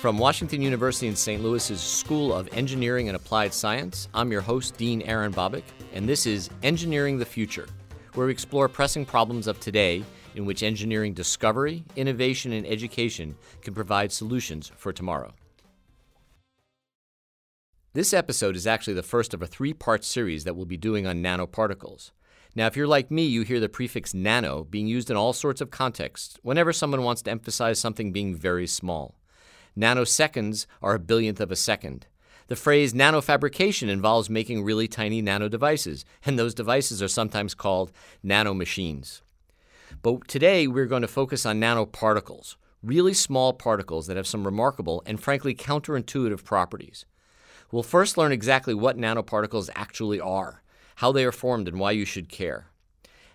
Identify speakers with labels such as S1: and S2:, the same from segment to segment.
S1: From Washington University in St. Louis's School of Engineering and Applied Science, I'm your host, Dean Aaron Bobick, and this is Engineering the Future, where we explore pressing problems of today in which engineering discovery, innovation, and education can provide solutions for tomorrow. This episode is actually the first of a three part series that we'll be doing on nanoparticles. Now, if you're like me, you hear the prefix nano being used in all sorts of contexts whenever someone wants to emphasize something being very small. Nanoseconds are a billionth of a second. The phrase nanofabrication involves making really tiny nano devices, and those devices are sometimes called nanomachines. But today we're going to focus on nanoparticles, really small particles that have some remarkable and frankly counterintuitive properties. We'll first learn exactly what nanoparticles actually are, how they are formed, and why you should care.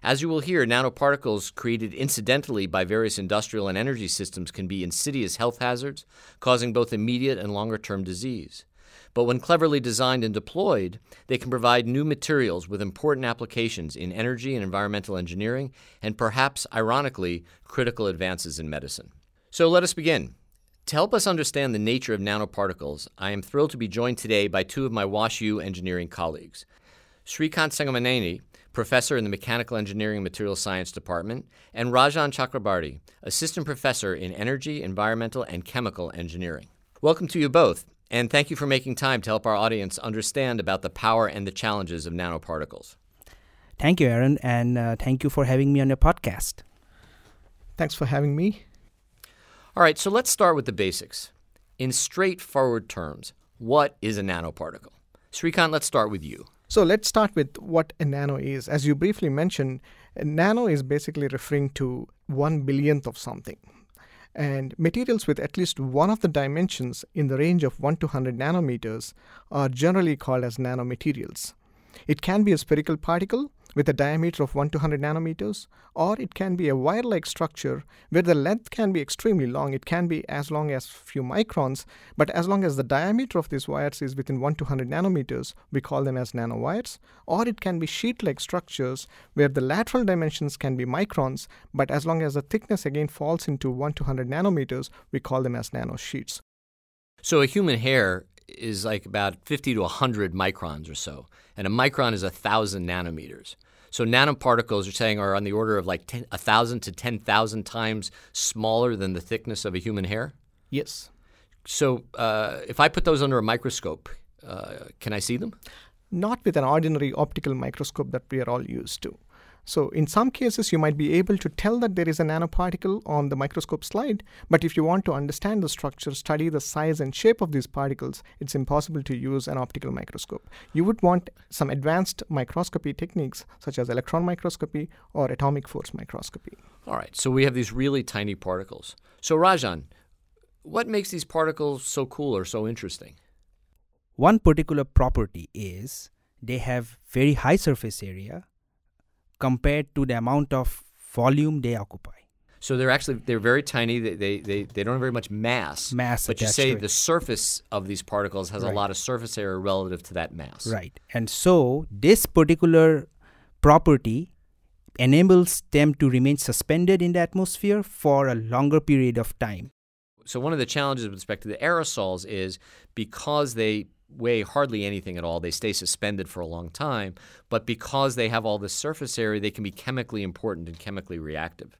S1: As you will hear, nanoparticles created incidentally by various industrial and energy systems can be insidious health hazards, causing both immediate and longer term disease. But when cleverly designed and deployed, they can provide new materials with important applications in energy and environmental engineering, and perhaps, ironically, critical advances in medicine. So let us begin. To help us understand the nature of nanoparticles, I am thrilled to be joined today by two of my WashU engineering colleagues. Srikanth Singamaneni, professor in the Mechanical Engineering and Material Science Department, and Rajan Chakrabarty, assistant professor in Energy, Environmental, and Chemical Engineering. Welcome to you both, and thank you for making time to help our audience understand about the power and the challenges of nanoparticles.
S2: Thank you, Aaron, and uh, thank you for having me on your podcast.
S3: Thanks for having me.
S1: All right, so let's start with the basics. In straightforward terms, what is a nanoparticle? Srikanth, let's start with you.
S3: So let's start with what a nano is. As you briefly mentioned, a nano is basically referring to one billionth of something. And materials with at least one of the dimensions in the range of 1 to 100 nanometers are generally called as nanomaterials. It can be a spherical particle with a diameter of 1 to 100 nanometers, or it can be a wire like structure where the length can be extremely long. It can be as long as few microns, but as long as the diameter of these wires is within 1 to 100 nanometers, we call them as nanowires. Or it can be sheet like structures where the lateral dimensions can be microns, but as long as the thickness again falls into 1 to 100 nanometers, we call them as nanosheets.
S1: So a human hair is like about 50 to 100 microns or so, and a micron is a 1,000 nanometers. So nanoparticles, you're saying, are on the order of like 10, 1,000 to 10,000 times smaller than the thickness of a human hair?
S3: Yes.
S1: So uh, if I put those under a microscope, uh, can I see them?
S3: Not with an ordinary optical microscope that we are all used to. So, in some cases, you might be able to tell that there is a nanoparticle on the microscope slide, but if you want to understand the structure, study the size and shape of these particles, it's impossible to use an optical microscope. You would want some advanced microscopy techniques, such as electron microscopy or atomic force microscopy.
S1: All right, so we have these really tiny particles. So, Rajan, what makes these particles so cool or so interesting?
S2: One particular property is they have very high surface area compared to the amount of volume they occupy.
S1: So they're actually they're very tiny. They they, they, they don't have very much mass.
S2: Mass,
S1: but you say the surface of these particles has
S2: right.
S1: a lot of surface area relative to that mass.
S2: Right, and so this particular property enables them to remain suspended in the atmosphere for a longer period of time.
S1: So one of the challenges with respect to the aerosols is because they weigh hardly anything at all. They stay suspended for a long time, but because they have all this surface area, they can be chemically important and chemically reactive.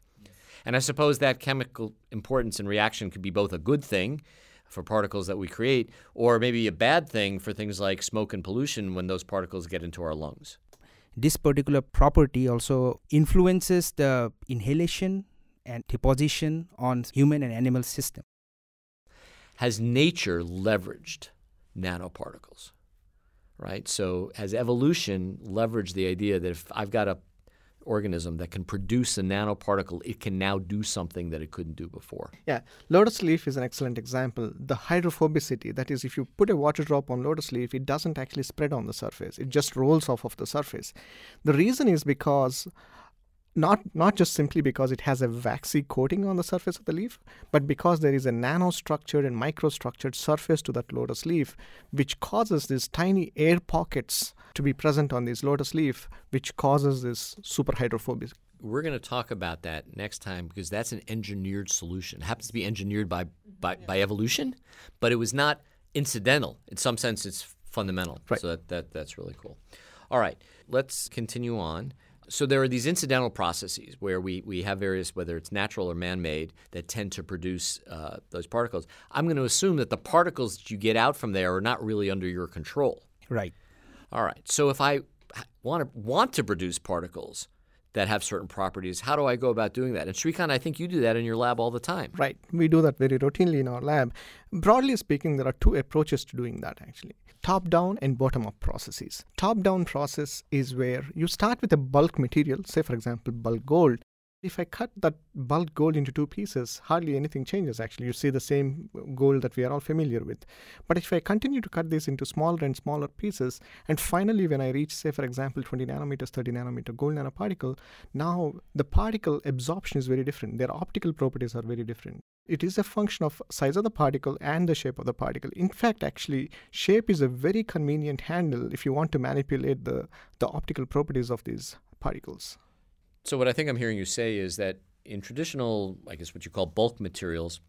S1: And I suppose that chemical importance and reaction could be both a good thing for particles that we create, or maybe a bad thing for things like smoke and pollution when those particles get into our lungs.
S2: This particular property also influences the inhalation and deposition on human and animal system.
S1: Has nature leveraged nanoparticles, right? So has evolution leveraged the idea that if I've got a organism that can produce a nanoparticle, it can now do something that it couldn't do before.
S3: Yeah, lotus leaf is an excellent example. The hydrophobicity, that is, if you put a water drop on lotus leaf, it doesn't actually spread on the surface, it just rolls off of the surface. The reason is because not not just simply because it has a waxy coating on the surface of the leaf, but because there is a nanostructured and microstructured surface to that lotus leaf, which causes these tiny air pockets to be present on this lotus leaf, which causes this super hydrophobic
S1: we're going to talk about that next time because that's an engineered solution. It happens to be engineered by, by, by evolution, but it was not incidental. In some sense, it's fundamental.
S3: Right.
S1: So that, that, that's really cool. All right, let's continue on. So there are these incidental processes where we, we have various, whether it's natural or man-made, that tend to produce uh, those particles. I'm going to assume that the particles that you get out from there are not really under your control.
S2: Right.
S1: All right. So if I want to want to produce particles that have certain properties, how do I go about doing that? And Srikanth, I think you do that in your lab all the time.
S3: Right. We do that very routinely in our lab. Broadly speaking, there are two approaches to doing that actually top down and bottom up processes. Top down process is where you start with a bulk material, say, for example, bulk gold. If I cut that bulk gold into two pieces, hardly anything changes actually. You see the same gold that we are all familiar with. But if I continue to cut this into smaller and smaller pieces, and finally, when I reach, say, for example, 20 nanometers, 30 nanometer gold nanoparticle, now the particle absorption is very different. Their optical properties are very different. It is a function of size of the particle and the shape of the particle. In fact, actually, shape is a very convenient handle if you want to manipulate the, the optical properties of these particles.
S1: So what I think I'm hearing you say is that in traditional, I guess what you call bulk materials,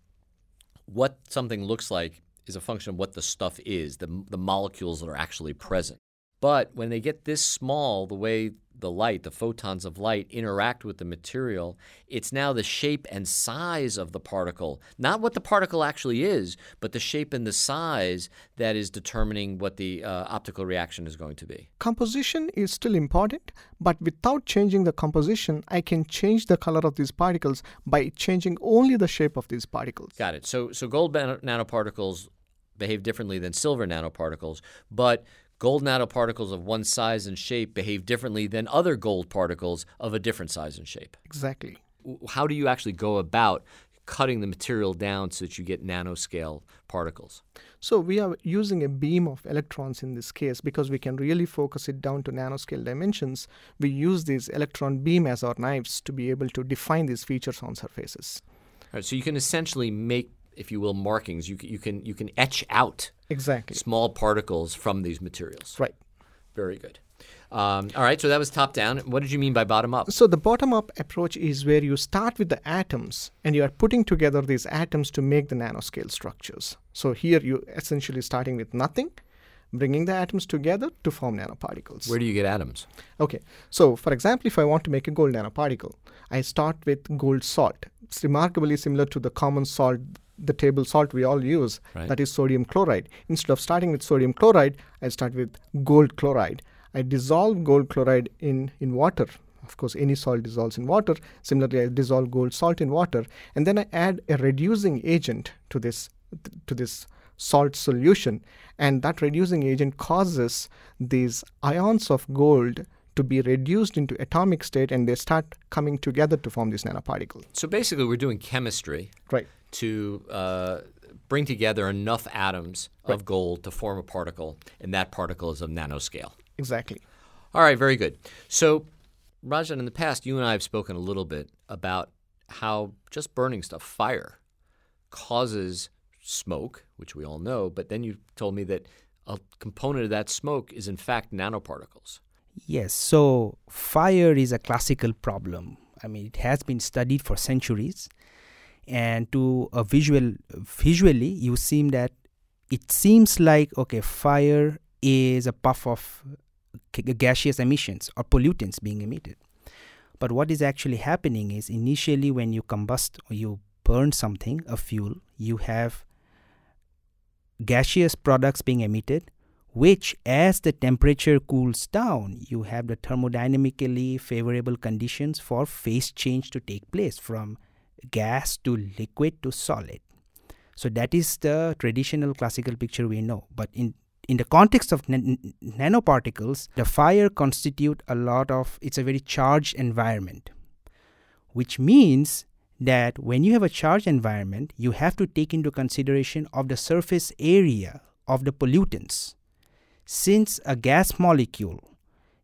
S1: what something looks like is a function of what the stuff is, the, the molecules that are actually present. But when they get this small, the way the light, the photons of light, interact with the material, it's now the shape and size of the particle, not what the particle actually is, but the shape and the size that is determining what the uh, optical reaction is going to be.
S3: Composition is still important, but without changing the composition, I can change the color of these particles by changing only the shape of these particles.
S1: Got it. So, so gold nanoparticles behave differently than silver nanoparticles, but gold nanoparticles of one size and shape behave differently than other gold particles of a different size and shape.
S3: Exactly.
S1: How do you actually go about cutting the material down so that you get nanoscale particles?
S3: So we are using a beam of electrons in this case because we can really focus it down to nanoscale dimensions. We use this electron beam as our knives to be able to define these features on surfaces.
S1: All right, so you can essentially make if you will, markings. You can, you can you can etch out
S3: exactly
S1: small particles from these materials.
S3: Right.
S1: Very good. Um, all right, so that was top down. What did you mean by bottom up?
S3: So the bottom up approach is where you start with the atoms and you are putting together these atoms to make the nanoscale structures. So here you essentially starting with nothing, bringing the atoms together to form nanoparticles.
S1: Where do you get atoms?
S3: Okay, so for example, if I want to make a gold nanoparticle, I start with gold salt. It's remarkably similar to the common salt the table salt we all use, right. that is sodium chloride. Instead of starting with sodium chloride, I start with gold chloride. I dissolve gold chloride in, in water. Of course, any salt dissolves in water. Similarly, I dissolve gold salt in water, and then I add a reducing agent to this to this salt solution, and that reducing agent causes these ions of gold to be reduced into atomic state and they start coming together to form this nanoparticle.
S1: So basically, we're doing chemistry.
S3: Right
S1: to uh, bring together enough atoms right. of gold to form a particle, and that particle is of nanoscale.
S3: Exactly.
S1: All right, very good. So, Rajan, in the past, you and I have spoken a little bit about how just burning stuff, fire, causes smoke, which we all know, but then you told me that a component of that smoke is in fact nanoparticles.
S2: Yes, so fire is a classical problem. I mean, it has been studied for centuries and to a visual visually you seem that it seems like okay fire is a puff of gaseous emissions or pollutants being emitted. But what is actually happening is initially when you combust or you burn something a fuel you have gaseous products being emitted which as the temperature cools down you have the thermodynamically favorable conditions for phase change to take place from gas to liquid to solid. So that is the traditional classical picture we know. But in in the context of nan- nanoparticles, the fire constitute a lot of it's a very charged environment, which means that when you have a charged environment, you have to take into consideration of the surface area of the pollutants. Since a gas molecule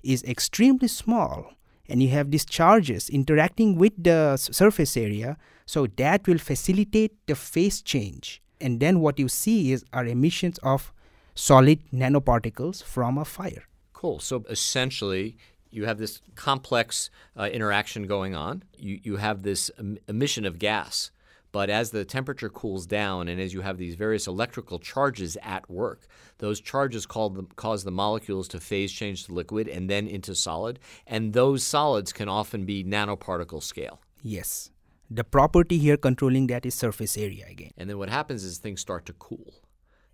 S2: is extremely small, and you have these charges interacting with the surface area so that will facilitate the phase change and then what you see is are emissions of solid nanoparticles from a fire
S1: cool so essentially you have this complex uh, interaction going on. You, you have this em- emission of gas. But as the temperature cools down and as you have these various electrical charges at work, those charges the, cause the molecules to phase change to liquid and then into solid. And those solids can often be nanoparticle scale.
S2: Yes. The property here controlling that is surface area again.
S1: And then what happens is things start to cool.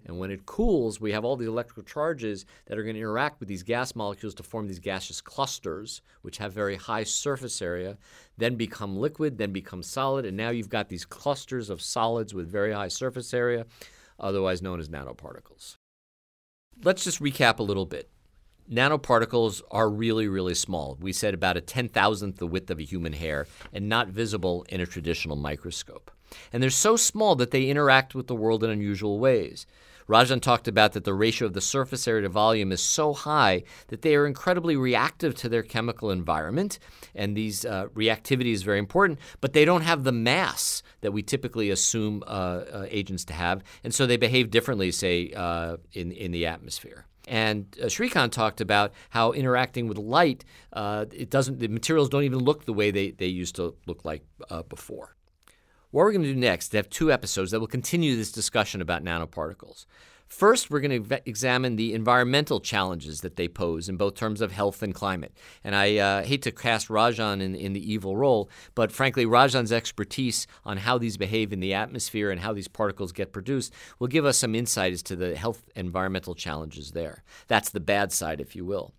S1: And when it cools, we have all the electrical charges that are going to interact with these gas molecules to form these gaseous clusters, which have very high surface area, then become liquid, then become solid. And now you've got these clusters of solids with very high surface area, otherwise known as nanoparticles. Let's just recap a little bit. Nanoparticles are really, really small. We said about a 10,000th the width of a human hair and not visible in a traditional microscope. And they're so small that they interact with the world in unusual ways. Rajan talked about that the ratio of the surface area to volume is so high that they are incredibly reactive to their chemical environment, and these uh, reactivity is very important. But they don't have the mass that we typically assume uh, uh, agents to have, and so they behave differently, say, uh, in in the atmosphere. And uh, Shrikant talked about how interacting with light, uh, it doesn't the materials don't even look the way they, they used to look like uh, before. What we're going to do next is have two episodes that will continue this discussion about nanoparticles. First, we're going to examine the environmental challenges that they pose in both terms of health and climate. And I uh, hate to cast Rajan in, in the evil role, but frankly, Rajan's expertise on how these behave in the atmosphere and how these particles get produced will give us some insight as to the health environmental challenges there. That's the bad side, if you will.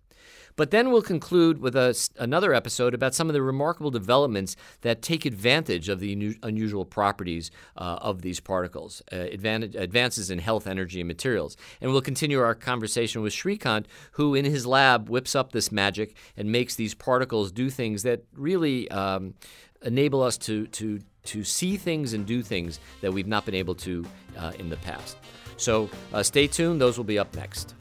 S1: But then we'll conclude with a, another episode about some of the remarkable developments that take advantage of the unusual properties uh, of these particles, uh, advantage, advances in health, energy, and materials. And we'll continue our conversation with Shrikant, who in his lab whips up this magic and makes these particles do things that really um, enable us to, to, to see things and do things that we've not been able to uh, in the past. So uh, stay tuned, those will be up next.